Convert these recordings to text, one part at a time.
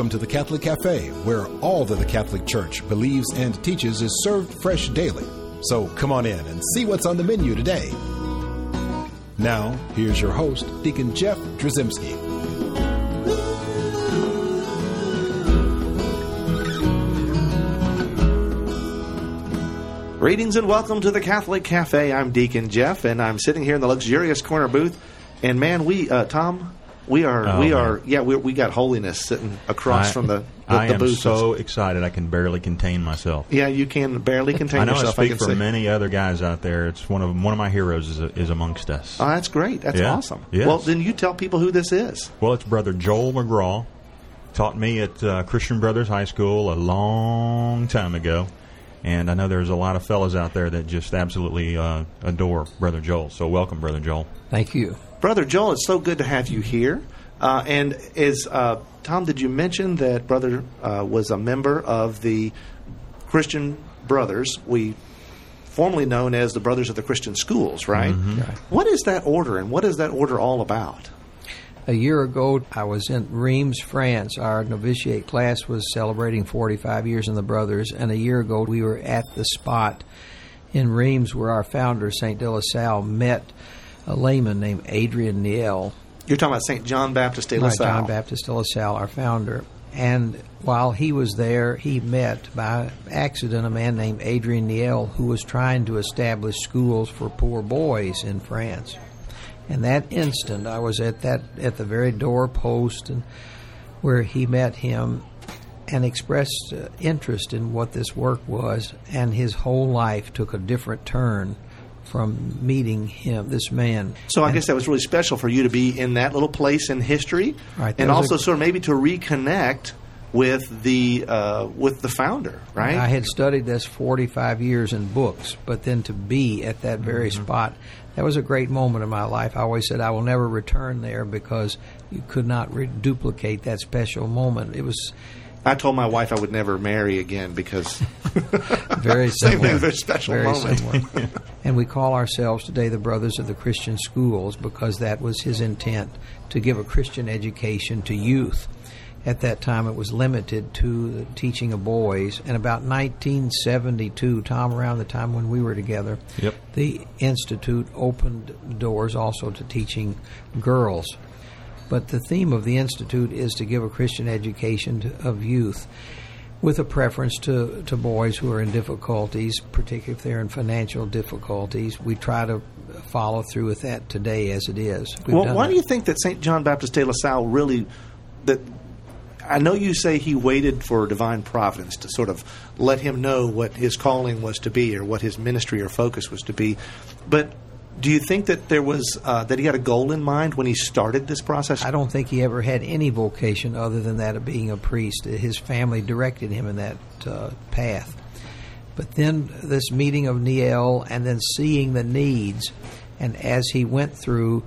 Welcome to the Catholic Cafe, where all that the Catholic Church believes and teaches is served fresh daily. So come on in and see what's on the menu today. Now, here's your host, Deacon Jeff Drzymski. Greetings and welcome to the Catholic Cafe. I'm Deacon Jeff, and I'm sitting here in the luxurious corner booth. And man, we, uh, Tom, we are, Oh, we man. are, yeah, we, we got holiness sitting across I- from the, the, I the am booth. so excited I can barely contain myself. yeah, you can barely contain yourself. I know yourself. I speak can for see. many other guys out there. It's one of one of my heroes is, is amongst us. Oh, that's great. That's Yeah. awesome. Yes. Well, then you tell people who this is. well, it's Brother Joel McGraw. Taught me at uh, Christian Brothers High School a long time ago, and I know there's a lot of fellows out there that just absolutely uh, adore Brother Joel. So welcome, Brother Joel. Thank you. Brother Joel, it's so good to have you here. Uh, and is uh, Tom? Did you mention that Brother uh, was a member of the Christian Brothers? We formerly known as the Brothers of the Christian Schools, right? Right. What is that order, and what is that order all about? A year ago, I was in Reims, France. Our novitiate class was celebrating 45 years in the Brothers, and a year ago, we were at the spot in Reims where our founder, St. De La Salle, met a layman named Adrien Nyel. You're talking about St. John Baptist de La Right, Salle. John Baptist de La Salle, our founder. And while he was there, he met by accident a man named Adrien Nyel who was trying to establish schools for poor boys in France. And that instant, I was at that at the very doorpost and where he met him and expressed uh, interest in what this work was, and his whole life took a different turn from meeting him, this man. So I And- guess that was really special for you to be in that little place in history, Right, and also a- sort of maybe to reconnect with the uh, with the founder, right? I had studied this 45 years in books, but then to be at that very Mm-hmm. spot, that was a great moment in my life. I always said I will never return there because you could not re- duplicate that special moment. It was I told my wife I would never marry again because very Same similar. thing, very special very moment. similar. and we call ourselves today the Brothers of the Christian Schools because that was his intent to give a Christian education to youth. At that time, it was limited to the teaching of boys. And about 1972, Tom, around the time when we were together, Yep. the institute opened doors also to teaching girls. But the theme of the institute is to give a Christian education to, of youth, with a preference to, to boys who are in difficulties, particularly if they're in financial difficulties. We try to follow through with that today as it is. Well, why do you think that St. John Baptist de La Salle really that? I know you say he waited for divine providence to sort of let him know what his calling was to be or what his ministry or focus was to be, but do you think that there was uh, that he had a goal in mind when he started this process? I don't think he ever had any vocation other than that of being a priest. His family directed him in that uh, path. But then this meeting of Nyel and then seeing the needs, and as he went through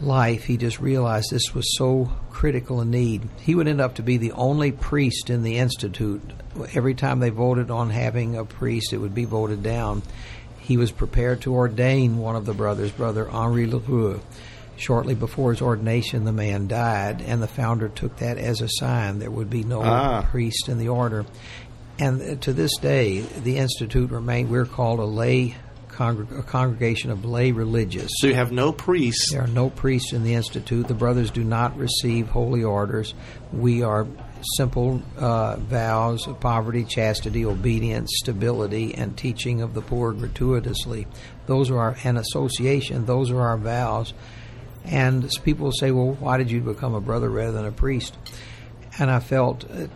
life, he just realized this was so critical a need. He would end up to be the only priest in the institute. Every time they voted on having a priest, it would be voted down. He was prepared to ordain one of the brothers, Brother Henri L'Heureux. Shortly before his ordination, the man died, and the founder took that as a sign there would be no Ah. priest in the order. And to this day, the institute remained. We're called a lay congreg- a congregation of lay religious. so you have no priests. There are no priests in the institute. The brothers do not receive holy orders. We are simple uh, vows of poverty, chastity, obedience, stability, and teaching of the poor gratuitously. Those are our an association. Those are our vows. And people say, "Well, why did you become a brother rather than a priest?" And I felt uh,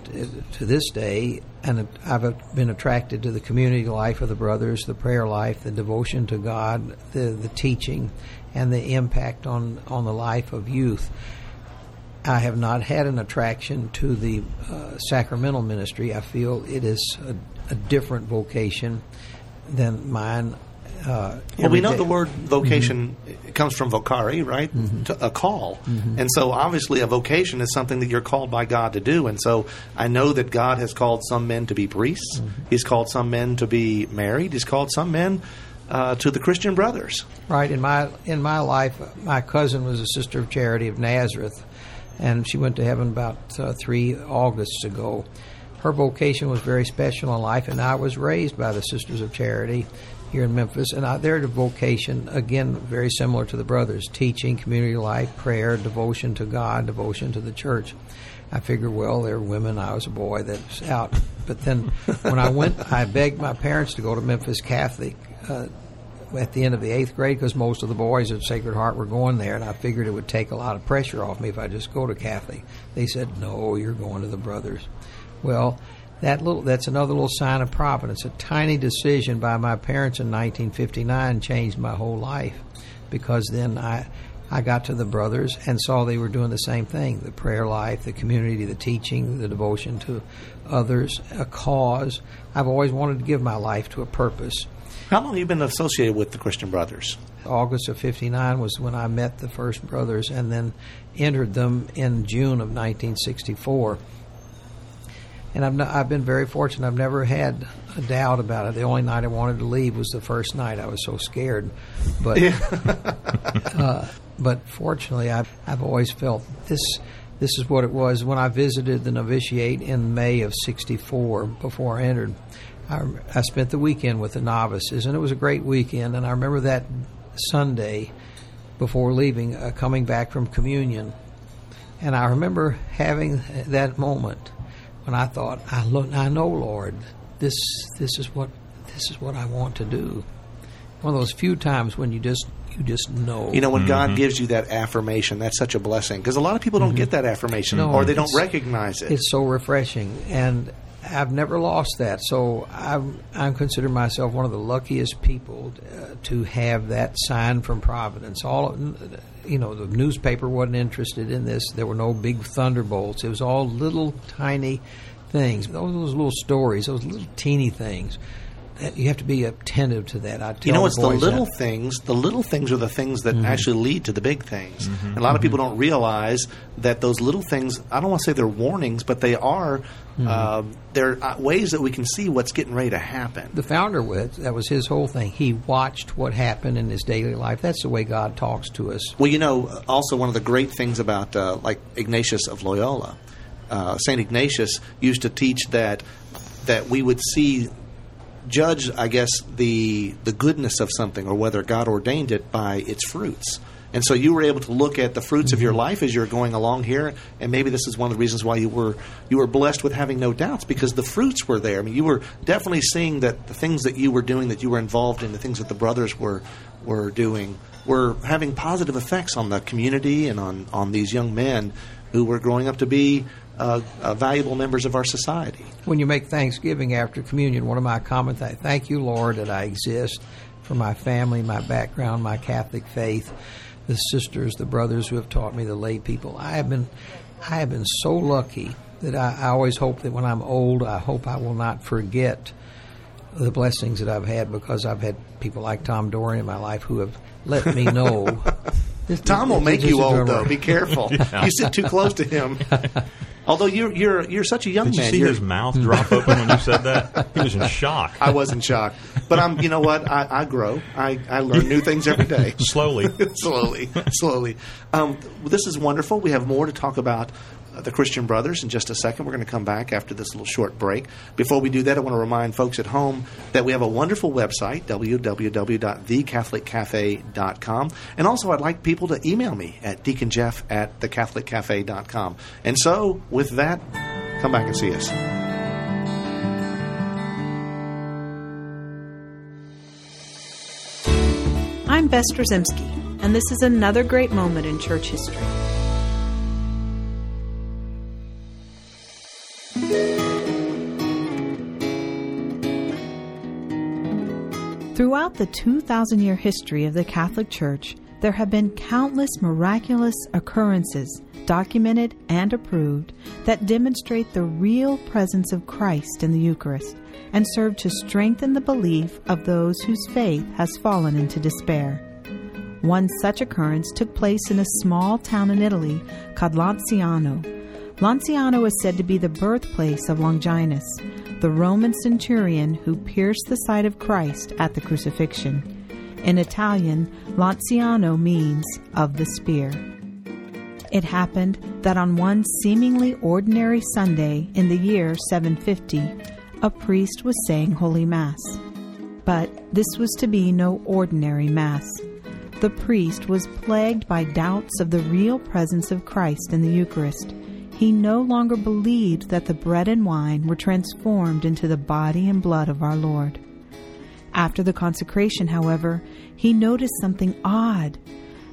to this day, and I've been attracted to the community life of the brothers, the prayer life, the devotion to God, the, the teaching, and the impact on, on the life of youth. I have not had an attraction to the uh, sacramental ministry. I feel it is a, a different vocation than mine. Uh, Well, we know day. the word vocation it comes from vocari, right? To a call. And so obviously a vocation is something that you're called by God to do. And so I know that God has called some men to be priests. He's called some men to be married. He's called some men uh, to the Christian brothers. Right in my in my life, my cousin was a sister of charity of Nazareth, and she went to heaven about uh, three Augusts ago. Her vocation was very special in life, and I was raised by the Sisters of Charity here in Memphis, and I, their vocation again very similar to the brothers: teaching, community life, prayer, devotion to God, devotion to the church. I figured, well, they're women. I was a boy that's out. But then when I went, I begged my parents to go to Memphis Catholic uh, at the end of the eighth grade because most of the boys at Sacred Heart were going there, and I figured it would take a lot of pressure off me if I just go to Catholic. They said, no, you're going to the brothers. Well, that little that's another little sign of providence. A tiny decision by my parents in 1959 changed my whole life because then I I got to the brothers and saw they were doing the same thing the prayer life, the community, the teaching, the devotion to others, a cause. I've always wanted to give my life to a purpose. How long have you been associated with the Christian Brothers? August of 59 was when I met the first brothers and then entered them in June of 1964. And I've, not, I've been very fortunate. I've never had a doubt about it. The only night I wanted to leave was the first night. I was so scared. But uh, but fortunately, I've, I've always felt this this is what it was when I visited the novitiate in May of '64 before I entered. I, I spent the weekend with the novices, and it was a great weekend. And I remember that Sunday before leaving, uh, coming back from communion, and I remember having that moment when I thought, "I look, I know, Lord, this this is what this is what I want to do." One of those few times when you just you just know. You know, when God gives you that affirmation, that's such a blessing because a lot of people don't get that affirmation No, or they don't recognize it. It's so refreshing, and I've never lost that. So I'm, I'm consider myself one of the luckiest people uh, to have that sign from Providence. All you know, the newspaper wasn't interested in this. There were no big thunderbolts. It was all little tiny things. Those, those little stories, those little teeny things. That you have to be attentive to that. I tell You know, it's the that. little things. The little things are the things that Mm-hmm. actually lead to the big things. And a lot of people don't realize that those little things. I don't want to say they're warnings, but they are. Mm-hmm. Uh, they're uh, ways that we can see what's getting ready to happen. the founder with that was his whole thing. He watched what happened in his daily life. That's the way God talks to us. Well, you know, also one of the great things about uh, like Ignatius of Loyola, uh, Saint Ignatius used to teach that that we would see, judge, I guess, the the goodness of something or whether God ordained it by its fruits. And so you were able to look at the fruits of your mm-hmm. life as you're going along here, and maybe this is one of the reasons why you were you were blessed with having no doubts because the fruits were there. I mean, you were definitely seeing that the things that you were doing, that you were involved in, the things that the brothers were were doing, were having positive effects on the community and on on these young men who were growing up to be uh, uh, valuable members of our society. When you make Thanksgiving after communion, one of my common things, thank you, Lord, that I exist for my family, my background, my Catholic faith, the sisters, the brothers who have taught me, the lay people. I have been, I have been so lucky that I, I always hope that when I'm old, I hope I will not forget the blessings that I've had because I've had people like Tom Dorian in my life who have let me know. This- Tom will this- make this you is old, drummer. though. Be careful. You sit too close to him. Although you're you're you're such a young man. Did you see You're- his mouth drop open when you said that? He was in shock. I wasn't shocked, but I'm. You know what? I, I grow. I, I learn new things every day. Slowly. slowly, slowly. Um, this is wonderful. We have more to talk about Uh, the Christian Brothers in just a second. We're going to come back after this little short break. Before we do that, I want to remind folks at home that we have a wonderful website, www.thecatholiccafe.com. And also, I'd like people to email me at deaconjeff at thecatholiccafe.com. And so, with that, come back and see us. I'm Bess Drzymski, and this is another great moment in church history. Throughout the 2,000 year history of the Catholic Church, there have been countless miraculous occurrences, documented and approved, that demonstrate the real presence of Christ in the Eucharist and serve to strengthen the belief of those whose faith has fallen into despair. One such occurrence took place in a small town in Italy called Lanciano. Lanciano is said to be the birthplace of Longinus, the Roman centurion who pierced the side of Christ at the crucifixion. In Italian, Lanciano means of the spear. It happened that on one seemingly ordinary Sunday in the year 750, a priest was saying Holy Mass. But this was to be no ordinary Mass. The priest was plagued by doubts of the real presence of Christ in the Eucharist. He no longer believed that the bread and wine were transformed into the body and blood of our Lord. After the consecration, however, he noticed something odd.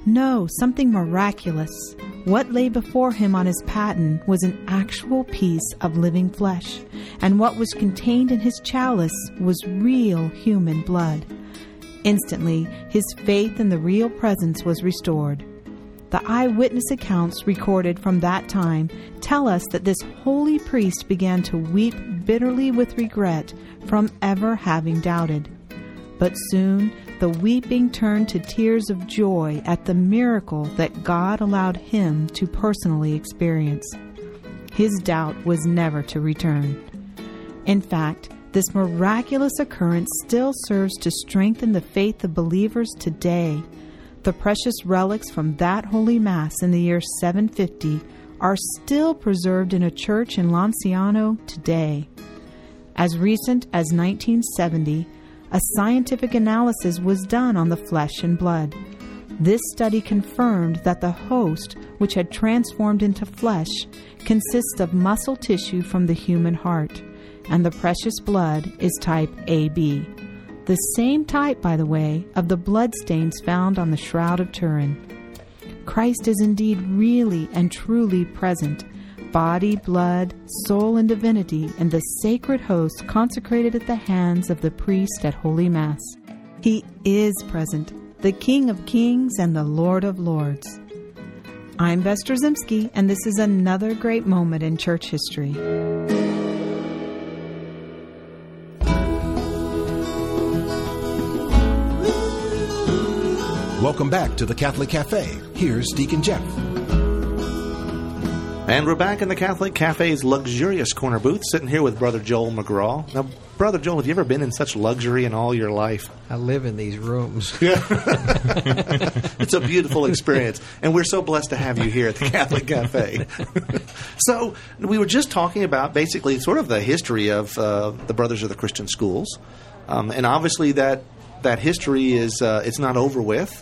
No, something miraculous. What lay before him on his paten was an actual piece of living flesh, and what was contained in his chalice was real human blood. Instantly, his faith in the real presence was restored. The eyewitness accounts recorded from that time tell us that this holy priest began to weep bitterly with regret from ever having doubted. But soon the weeping turned to tears of joy at the miracle that God allowed him to personally experience. His doubt was never to return. In fact, this miraculous occurrence still serves to strengthen the faith of believers today. The precious relics from that Holy Mass in the year 750 are still preserved in a church in Lanciano today. As recent as 1970, a scientific analysis was done on the flesh and blood. This study confirmed that the host, which had transformed into flesh, consists of muscle tissue from the human heart, and the precious blood is type AB. The same type, by the way, of the bloodstains found on the Shroud of Turin. Christ is indeed really and truly present body, blood, soul, and divinity in the sacred host consecrated at the hands of the priest at Holy Mass. He is present, the King of kings and the Lord of lords. I'm Bess Drzymski, and this is another great moment in church history. Welcome back to the Catholic Cafe. Here's Deacon Jeff. And we're back in the Catholic Cafe's luxurious corner booth, sitting here with Brother Joel McGraw. Now, Brother Joel, have you ever been in such luxury in all your life? I live in these rooms. it's a beautiful experience, and we're so blessed to have you here at the Catholic Cafe. so, we were just talking about basically sort of the history of uh, the Brothers of the Christian Schools, um, and obviously that that history is uh, it's not over with.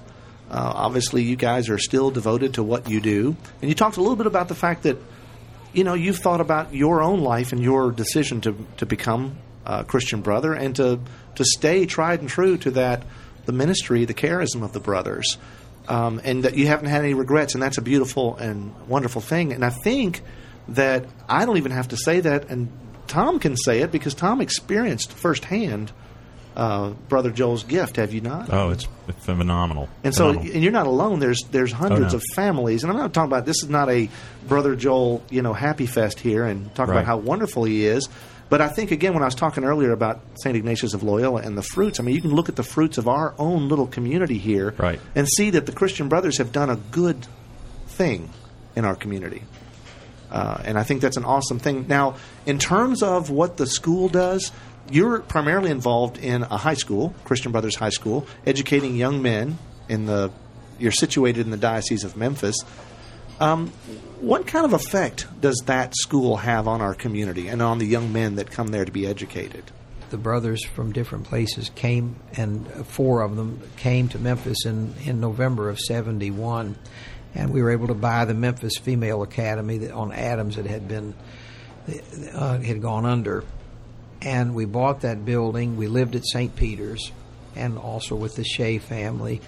Uh, obviously, you guys are still devoted to what you do. And you talked a little bit about the fact that, you know, you've thought about your own life and your decision to, to become a Christian brother and to, to stay tried and true to that, the ministry, the charism of the brothers. Um, and that you haven't had any regrets. And that's a beautiful and wonderful thing. And I think that I don't even have to say that, and Tom can say it because Tom experienced firsthand uh, Brother Joel's gift, have you not? Oh, it's phenomenal. And so, Phenomenal. and you're not alone. There's there's hundreds no. of families, and I'm not talking about this is not a Brother Joel, you know, happy fest here, and talk Right. about how wonderful he is. But I think again, when I was talking earlier about Saint Ignatius of Loyola and the fruits, I mean, you can look at the fruits of our own little community here, Right. and see that the Christian Brothers have done a good thing in our community. Uh, and I think that's an awesome thing. Now, in terms of what the school does, you're primarily involved in a high school, Christian Brothers High School, educating young men in the. You're situated in the diocese of Memphis. Um, what kind of effect does that school have on our community and on the young men that come there to be educated? the brothers from different places came, and four of them came to Memphis in, in November of 71. And we were able to buy the Memphis Female Academy on Adams that had been uh, had gone under. And we bought that building. We lived at St. Peter's and also with the Shea family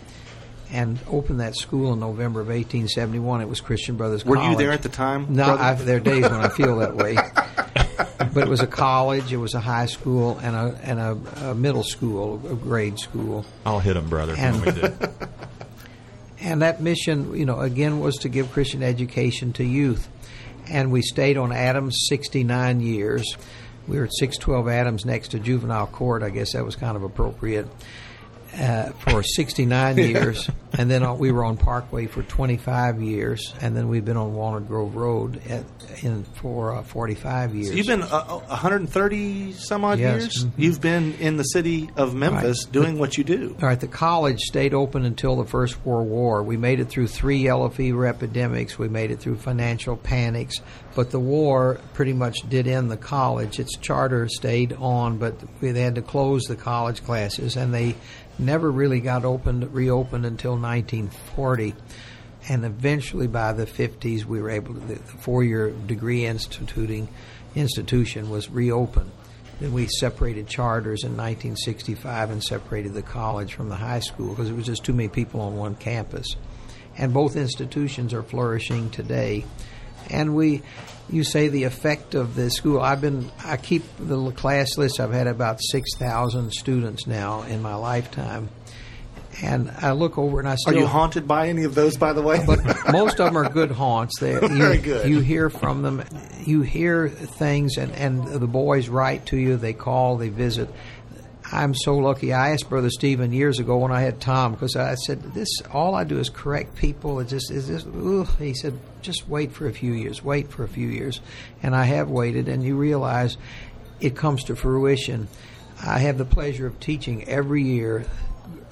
and opened that school in November of 1871. It was Christian Brothers Were College. you there at the time? No, there are days when I feel that way. but it was a college, it was a high school, and a and a, a middle school, a grade school. I'll hit him, brother. And- when we do. And that mission, you know, again was to give Christian education to youth. And we stayed on Adams 69 years. We were at 612 Adams next to juvenile court. I guess that was kind of appropriate uh, for 69 years. and then uh, we were on Parkway for 25 years, and then we've been on Walnut Grove Road at, in for uh, 45 years. So you've been uh, 130 some odd Yes. years. Mhm. You've been in the city of Memphis Right. doing what you do. All right, the college stayed open until the First World War. We made it through three yellow fever epidemics. We made it through financial panics. But the war pretty much did end the college. Its charter stayed on, but we, they had to close the college classes, and they never really got opened, reopened until 1940. And eventually, by the 50s, we were able to. The, four-year degree instituting institution was reopened. Then we separated charters in 1965 and separated the college from the high school because it was just too many people on one campus. And both institutions are flourishing today. And we, you say the effect of the school. I've been, I keep the class list. I've had about 6,000 students now in my lifetime. And I look over and I Are you haunted by any of those, by the way? But most of them are good haunts. They, you, Very good. You hear from them. You hear things, and, and the boys write to you. They call. They visit. I'm so lucky. I asked Brother Stephen years ago when I had Tom because I said, "This all I do is correct people. It just is this." Ugh. He said, "Just wait for a few years. Wait for a few years," and I have waited. And you realize it comes to fruition. I have the pleasure of teaching every year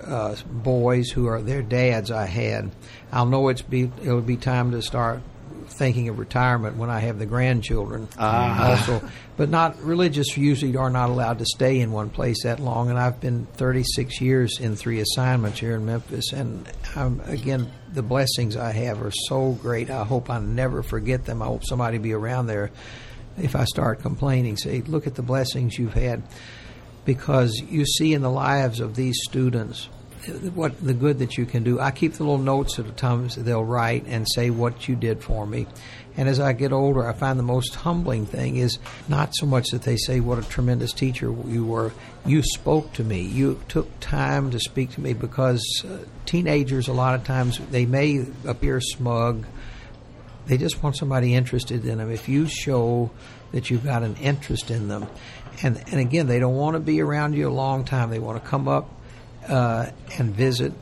uh, boys who are their dads I had. I'll know it's be it'll be time to start thinking of retirement when I have the grandchildren also. But not religious usually are not allowed to stay in one place that long, and I've been 36 years in three assignments here in Memphis, and um, again the blessings I have are so great. I hope I never forget them. I hope somebody be around there if I start complaining. Say, look at the blessings you've had because you see in the lives of these students what the good that you can do. I keep the little notes at the times they'll write and say what you did for me. And as I get older, I find the most humbling thing is not so much that they say what a tremendous teacher you were. You spoke to me. You took time to speak to me because uh, teenagers, a lot of times, they may appear smug. They just want somebody interested in them. If you show that you've got an interest in them, and and again, they don't want to be around you a long time. They want to come up uh, and visit,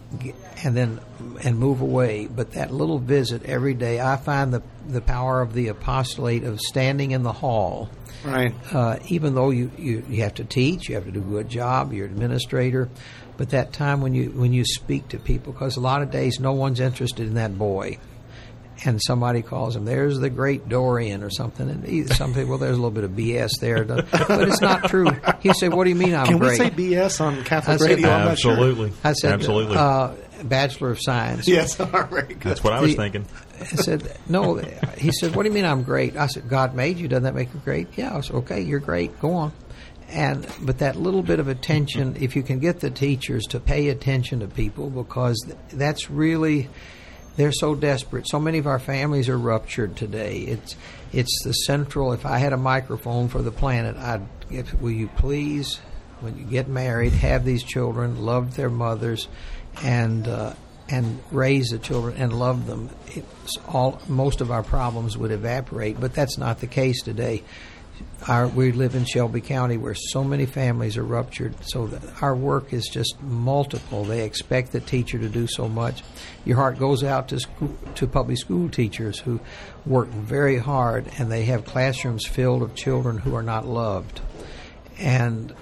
and then and move away. But that little visit every day, I find the the power of the apostolate of standing in the hall. right. Uh, even though you, you, you have to teach, you have to do a good job, you're an administrator, but that time when you when you speak to people, because a lot of days no one's interested in that boy, and somebody calls him, "There's the great Dorian" or something, and he, some people, well, there's a little bit of BS there, but it's not true. He said, "What do you mean I'm great? Can we say BS on Catholic I said- radio? I'm not sure. Absolutely. I said, Absolutely. Uh, Bachelor of Science. Yes, all right. Good. That's what I was the- thinking. I said, no. He said, what do you mean I'm great? I said, God made you. Doesn't that make you great? Yeah. I said, okay, you're great. Go on. And but that little bit of attention, if you can get the teachers to pay attention to people, because th- that's really they're so desperate. So many of our families are ruptured today. It's it's the central. If I had a microphone for the planet, I'd. If, will you please, when you get married, have these children, love their mothers, and uh, and raise the children and love them. It's all most of our problems would evaporate, but that's not the case today. Our, we live in Shelby County where so many families are ruptured, so that our work is just multiple. They expect the teacher to do so much. Your heart goes out to school, to public school teachers who work very hard, and they have classrooms filled of children who are not loved. And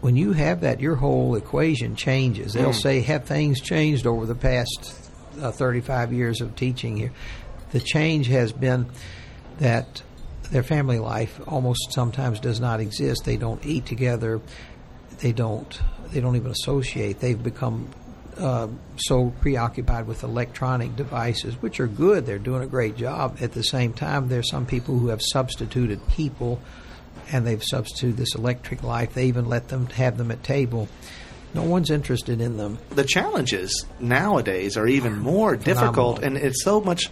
when you have that, your whole equation changes. They'll say, "Have things changed over the past uh, 35 years of teaching here?" The change has been that their family life almost sometimes does not exist. They don't eat together. They don't. They don't even associate. They've become uh, so preoccupied with electronic devices, which are good. They're doing a great job. At the same time, there's some people who have substituted people, and they've substituted this electric life. They even let them have them at table. No one's interested in them. the challenges nowadays are even more difficult, and it's so much.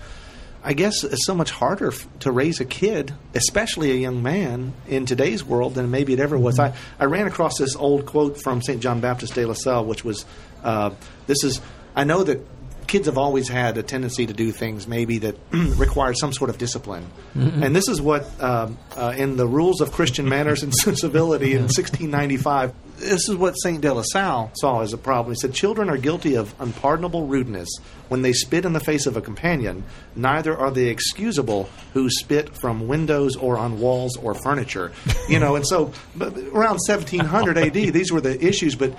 I guess it's so much harder f- to raise a kid, especially a young man, in today's world than maybe it ever was. I, I ran across this old quote from St. John Baptist de La Salle, which was, uh, "This is I know that kids have always had a tendency to do things maybe that require some sort of discipline, and this is what um, uh, in the rules of Christian manners and civility in 1695, this is what Saint De La Salle saw as a problem. He said children are guilty of unpardonable rudeness when they spit in the face of a companion. Neither are they excusable who spit from windows or on walls or furniture. You know, and so but around 1700 AD, these were the issues, but.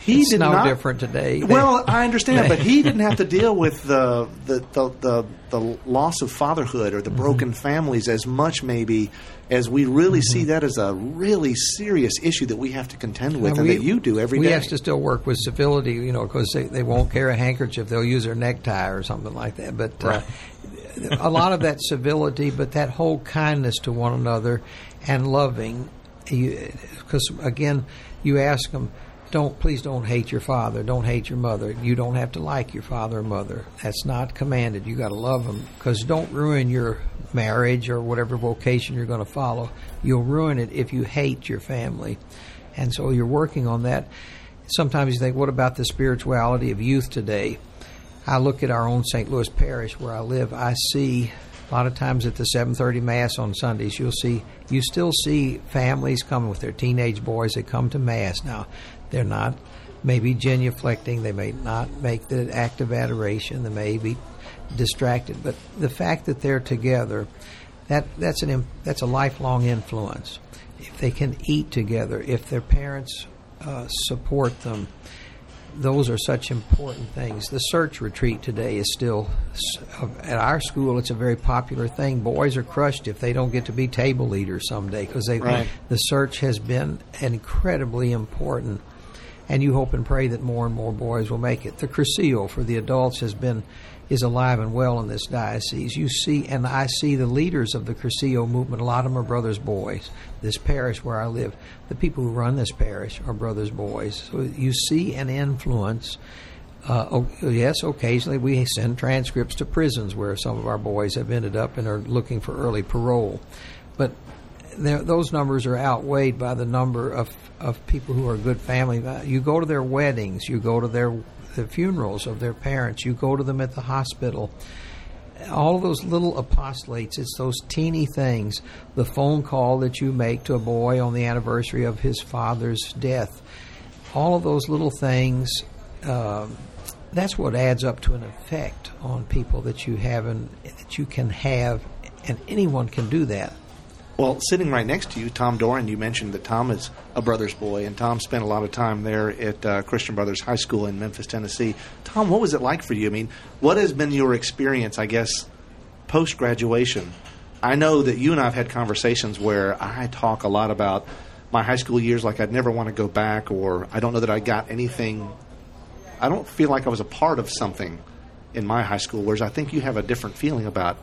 He It's did no not, different today. Well, I understand, but he didn't have to deal with the the, the, the, the loss of fatherhood or the Mm-hmm. broken families as much, maybe, as we really see Mm-hmm. that as a really serious issue that we have to contend with, And and we- that you do every we day. have to still work with civility, you know, because they, they won't carry a handkerchief. They'll use their necktie or something like that. But uh, a lot of that civility, but that whole kindness to one another and loving. Because, again, you ask them, don't please don't hate your father. Don't hate your mother. You don't have to like your father or mother. That's not commanded. You got to love them. Because don't ruin your marriage or whatever vocation you're going to follow. You'll ruin it if you hate your family. And so you're working on that. Sometimes you think what about the spirituality of youth today? I look at our own st louis parish where i live. I see a lot of times at the 7:30 mass on Sundays, you'll see you still see families coming with their teenage boys. That come to mass. Now, they're not maybe genuflecting, they may not make the act of adoration, they may be distracted, but the fact that they're together, that that's an, that's a lifelong influence. If they can eat together, if their parents uh, support them, those are such important things. The search retreat today is still at our school. It's a very popular thing. Boys are crushed if they don't get to be table leaders someday because they Right. the search has been incredibly important. And you hope and pray that more and more boys will make it. The Cursillo for the adults has been is alive and well in this diocese. You see, and I see the leaders of the Cursillo movement. A lot of them are brothers' boys. This parish where I live, the people who run this parish are brothers' boys. So you see an influence. Uh, yes, occasionally we send transcripts to prisons where some of our boys have ended up and are looking for early parole. But those numbers are outweighed by the number of, of people who are good family. You go to their weddings, you go to their the funerals of their parents, you go to them at the hospital. All of those little apostolates, it's those teeny things. The phone call that you make to a boy on the anniversary of his father's death. All of those little things, um, that's what adds up to an effect on people that you have and that you can have, and anyone can do that. Well, sitting right next to you, Tom Doran, you mentioned that Tom is a brother's boy, and Tom spent a lot of time there at uh, Christian Brothers High School in Memphis, Tennessee. Tom, what was it like for you? I mean, what has been your experience, I guess, post graduation? I know that you and I have had conversations where I talk a lot about my high school years like I'd never want to go back, or I don't know that I got anything. I don't feel like I was a part of something in my high school, whereas I think you have a different feeling about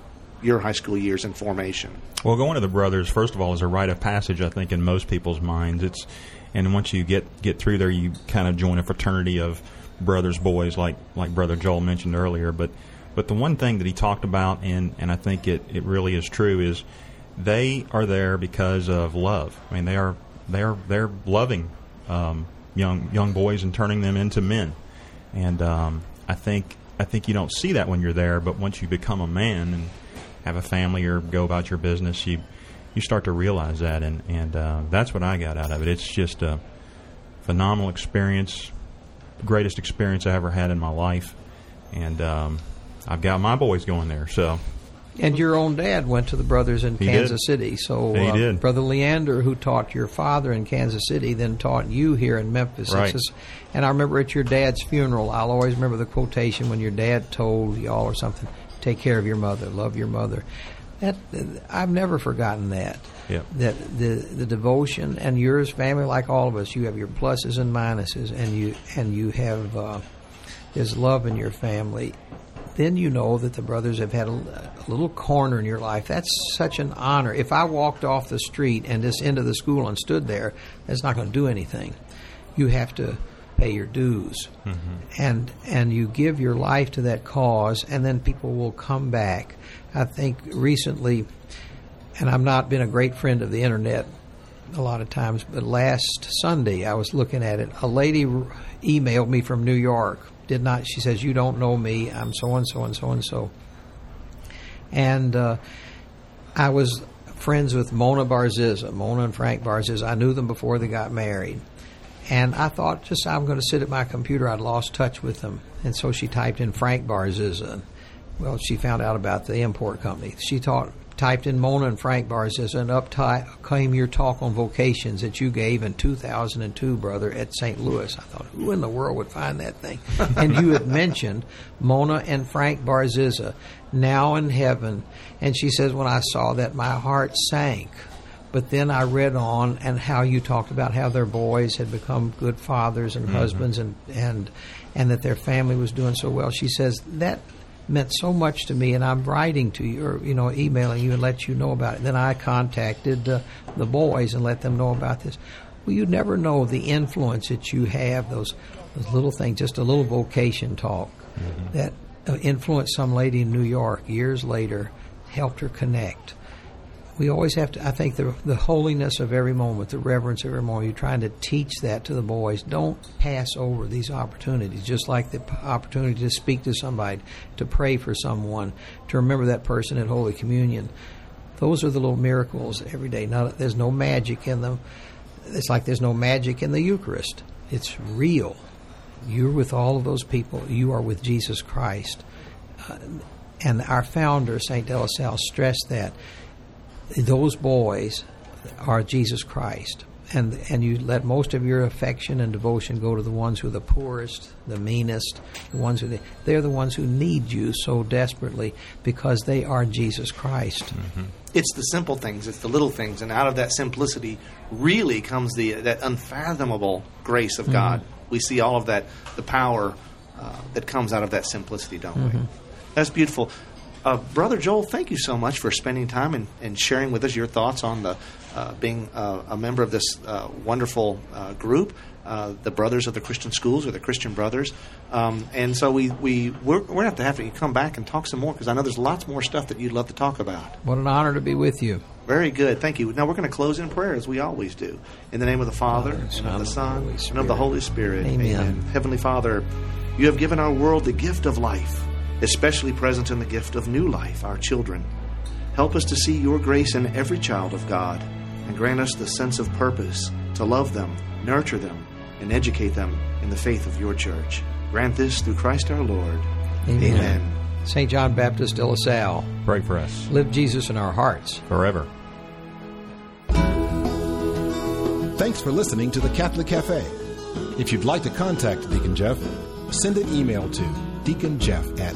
your high school years in formation. Well, going to the brothers, first of all, is a rite of passage. I think in most people's minds, it's and once you get get through there, you kind of join a fraternity of brothers, boys, like like Brother Joel mentioned earlier. But but the one thing that he talked about, and and I think it it really is true, is they are there because of love. I mean, they are they are they're loving um, young young boys and turning them into men. And um, I think I think you don't see that when you're there, but once you become a man and have a family or go about your business, you you start to realize that, and and uh, that's what I got out of it. It's just a phenomenal experience, greatest experience I ever had in my life, and um, I've got my boys going there. So And your own dad went to the brothers in He Kansas did. City. So He uh, did. Brother Leander, who taught your father in Kansas City, then taught you here in Memphis. Right. just- and I remember at your dad's funeral, I'll always remember the quotation when your dad told y'all or something, "Take care of your mother, love your mother." That I've never forgotten that. That the the devotion and yours, family, like all of us, you have your pluses and minuses, and you and you have uh, there's love in your family then you know that the brothers have had a, a little corner in your life. That's such an honor. If I walked off the street and just into the school and stood there, that's not going to do anything. You have to pay your dues, and and you give your life to that cause, and then people will come back. I think recently, and I've not been a great friend of the internet a lot of times, but last Sunday I was looking at it. A lady r- emailed me from New York. Did not. She says, "You don't know me. I'm so and so and so and so." And uh, I was friends with Mona Barzizza, Mona and Frank Barzizza. I knew them before they got married. And I thought, just I'm going to sit at my computer. I'd lost touch with them, and so she typed in Frank Barzizza. Well, she found out about the import company. She taught, typed in Mona and Frank Barzizza, and up ty- came your talk on vocations that you gave in 2002, brother, at St. Louis. I thought, who in the world would find that thing? and you had mentioned Mona and Frank Barzizza, now in heaven. And she says, when I saw that, my heart sank. But then I read on and how you talked about how their boys had become good fathers and husbands and, and and that their family was doing so well. She says that meant so much to me, and I'm writing to you or you know emailing you and let you know about it. Then I contacted uh, the boys and let them know about this. Well, you never know the influence that you have those those little things, just a little vocation talk that uh, influenced some lady in New York years later, helped her connect we always have to. I think the the holiness of every moment, the reverence of every moment. You're trying to teach that to the boys. Don't pass over these opportunities. Just like the opportunity to speak to somebody, to pray for someone, to remember that person at Holy Communion. Those are the little miracles every day. Not there's no magic in them. It's like there's no magic in the Eucharist. It's real. You're with all of those people. You are with Jesus Christ. Uh, and our founder, St. De La Salle, stressed that those boys are Jesus Christ. And, and you let most of your affection and devotion go to the ones who are the poorest, the meanest, the ones who they're the ones who need you so desperately because they are Jesus Christ. Mm-hmm. It's the simple things, it's the little things, and out of that simplicity really comes the that unfathomable grace of mm-hmm. God. We see all of that, the power uh, that comes out of that simplicity, don't we? Mm-hmm. That's beautiful. Uh, Brother Joel, thank you so much for spending time and, and sharing with us your thoughts on the uh, being uh, a member of this uh, wonderful uh, group, uh, the Brothers of the Christian Schools or the Christian Brothers. Um, and so we we we're, we're going to have to come back and talk some more because I know there's lots more stuff that you'd love to talk about. What an honor to be with you. Very good. Thank you. Now we're going to close in prayer as we always do. In the name of the Father, Father, and Son, of the Son, and of the Holy Spirit. Amen. Heavenly Father, you have given our world the gift of life, especially present in the gift of new life, our children. Help us to see your grace in every child of God, and grant us the sense of purpose to love them, nurture them, and educate them in the faith of your church. Grant this through Christ our Lord. Amen. St. John Baptist de La Salle, Pray for us live Jesus in our hearts. forever. Thanks for listening to the Catholic Cafe. If you'd like to contact Deacon Jeff, send an email to deaconjeff at